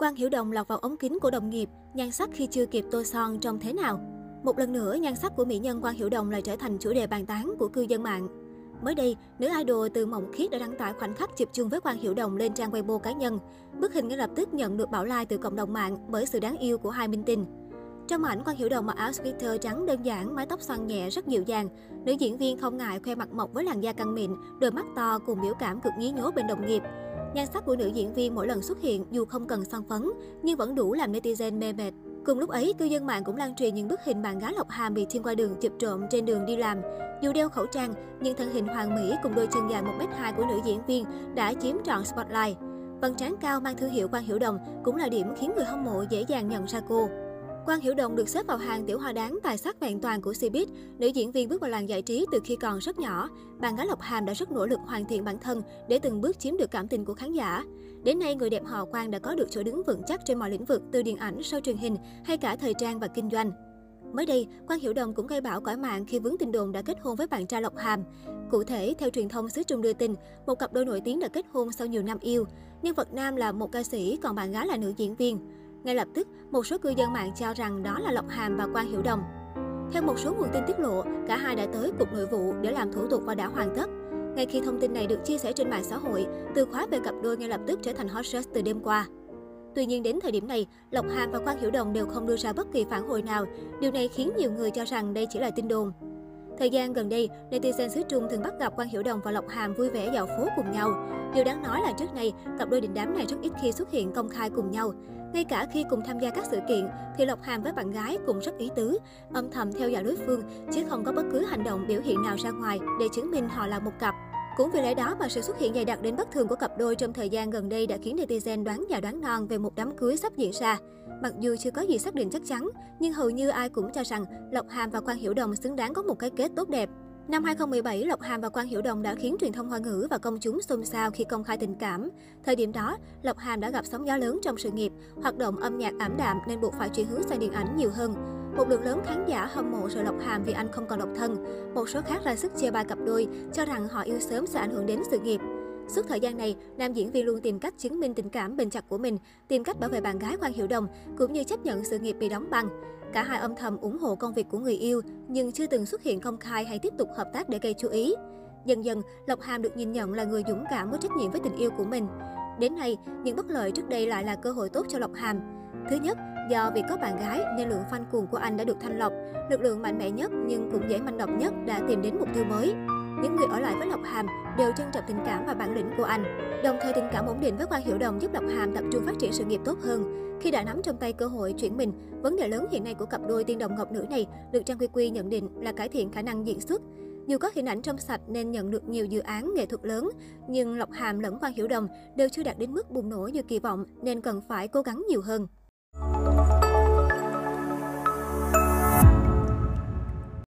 Quang Hiểu Đồng lọt vào ống kính của đồng nghiệp, nhan sắc khi chưa kịp tô son trông thế nào? Một lần nữa, nhan sắc của mỹ nhân Quang Hiểu Đồng lại trở thành chủ đề bàn tán của cư dân mạng. Mới đây, nữ idol từ Mộng Khiết đã đăng tải khoảnh khắc chụp chung với Quang Hiểu Đồng lên trang Weibo cá nhân. Bức hình ngay lập tức nhận được bảo like từ cộng đồng mạng bởi sự đáng yêu của hai minh tinh. Trong ảnh, Quang Hiểu Đồng mặc áo sweater trắng đơn giản, mái tóc xoăn nhẹ rất dịu dàng. Nữ diễn viên không ngại khoe mặt mộc với làn da căng mịn, đôi mắt to cùng biểu cảm cực nhí nhố bên đồng nghiệp. Nhan sắc của nữ diễn viên mỗi lần xuất hiện dù không cần son phấn, nhưng vẫn đủ làm netizen mê mệt. Cùng lúc ấy, cư dân mạng cũng lan truyền những bức hình bạn gái Lộc hà bị thiên qua đường chụp trộm trên đường đi làm. Dù đeo khẩu trang, nhưng thân hình hoàng mỹ cùng đôi chân dài 1m2 của nữ diễn viên đã chiếm trọn spotlight. Vầng trán cao mang thương hiệu quan Hiểu Đồng cũng là điểm khiến người hâm mộ dễ dàng nhận ra cô. Quang Hiểu Đồng được xếp vào hàng tiểu hoa đáng tài sắc vẹn toàn của Cbiz. Nữ diễn viên bước vào làng giải trí từ khi còn rất nhỏ. Bạn gái Lộc Hàm đã rất nỗ lực hoàn thiện bản thân để từng bước chiếm được cảm tình của khán giả. Đến nay, người đẹp họ Quang đã có được chỗ đứng vững chắc trên mọi lĩnh vực từ điện ảnh, sau truyền hình hay cả thời trang và kinh doanh. Mới đây, Quang Hiểu Đồng cũng gây bão cõi mạng khi vướng tin đồn đã kết hôn với bạn trai Lộc Hàm. Cụ thể, theo truyền thông xứ Trung đưa tin, một cặp đôi nổi tiếng đã kết hôn sau nhiều năm yêu. Nhân vật nam là một ca sĩ, còn bạn gái là nữ diễn viên. Ngay lập tức, một số cư dân mạng cho rằng đó là Lộc Hàm và Quang Hiểu Đồng. Theo một số nguồn tin tiết lộ, cả hai đã tới Cục Nội vụ để làm thủ tục và đã hoàn tất. Ngay khi thông tin này được chia sẻ trên mạng xã hội, từ khóa về cặp đôi ngay lập tức trở thành hot search từ đêm qua. Tuy nhiên đến thời điểm này, Lộc Hàm và Quang Hiểu Đồng đều không đưa ra bất kỳ phản hồi nào. Điều này khiến nhiều người cho rằng đây chỉ là tin đồn. Thời gian gần đây, netizen xứ Trung thường bắt gặp Quang Hiểu Đồng và Lộc Hàm vui vẻ dạo phố cùng nhau. Điều đáng nói là trước nay, cặp đôi đình đám này rất ít khi xuất hiện công khai cùng nhau. Ngay cả khi cùng tham gia các sự kiện, thì Lộc Hàm với bạn gái cũng rất ý tứ, âm thầm theo dõi đối phương, chứ không có bất cứ hành động biểu hiện nào ra ngoài để chứng minh họ là một cặp. Cũng vì lẽ đó mà sự xuất hiện dày đặc đến bất thường của cặp đôi trong thời gian gần đây đã khiến netizen đoán già đoán non về một đám cưới sắp diễn ra. Mặc dù chưa có gì xác định chắc chắn, nhưng hầu như ai cũng cho rằng Lộc Hàm và Quang Hiểu Đồng xứng đáng có một cái kết tốt đẹp. Năm 2017, Lộc Hàm và Quang Hiểu Đồng đã khiến truyền thông hoa ngữ và công chúng xôn xao khi công khai tình cảm. Thời điểm đó, Lộc Hàm đã gặp sóng gió lớn trong sự nghiệp, hoạt động âm nhạc ảm đạm nên buộc phải chuyển hướng sang điện ảnh nhiều hơn. Một lượng lớn khán giả hâm mộ sự Lộc Hàm vì anh không còn độc thân. Một số khác ra sức chê bài cặp đôi, cho rằng họ yêu sớm sẽ ảnh hưởng đến sự nghiệp. Suốt thời gian này, nam diễn viên luôn tìm cách chứng minh tình cảm bền chặt của mình, tìm cách bảo vệ bạn gái Quang Hiểu Đồng, cũng như chấp nhận sự nghiệp bị đóng băng. Cả hai âm thầm ủng hộ công việc của người yêu, nhưng chưa từng xuất hiện công khai hay tiếp tục hợp tác để gây chú ý. Dần dần, Lộc Hàm được nhìn nhận là người dũng cảm có trách nhiệm với tình yêu của mình. Đến nay, những bất lợi trước đây lại là cơ hội tốt cho Lộc Hàm. Thứ nhất, do vì có bạn gái nên lượng fan cuồng của anh đã được thanh lọc. Lực lượng mạnh mẽ nhất nhưng cũng dễ manh động nhất đã tìm đến mục tiêu mới. Những người ở lại với Lộc Hàm đều trân trọng tình cảm và bản lĩnh của anh. Đồng thời tình cảm ổn định với Quang Hiểu Đồng giúp Lộc Hàm tập trung phát triển sự nghiệp tốt hơn. Khi đã nắm trong tay cơ hội chuyển mình, vấn đề lớn hiện nay của cặp đôi tiên đồng ngọc nữ này được Trang Quy Quy nhận định là cải thiện khả năng diễn xuất. Dù có hình ảnh trong sạch nên nhận được nhiều dự án nghệ thuật lớn, nhưng Lộc Hàm lẫn Quang Hiểu Đồng đều chưa đạt đến mức bùng nổ như kỳ vọng nên cần phải cố gắng nhiều hơn.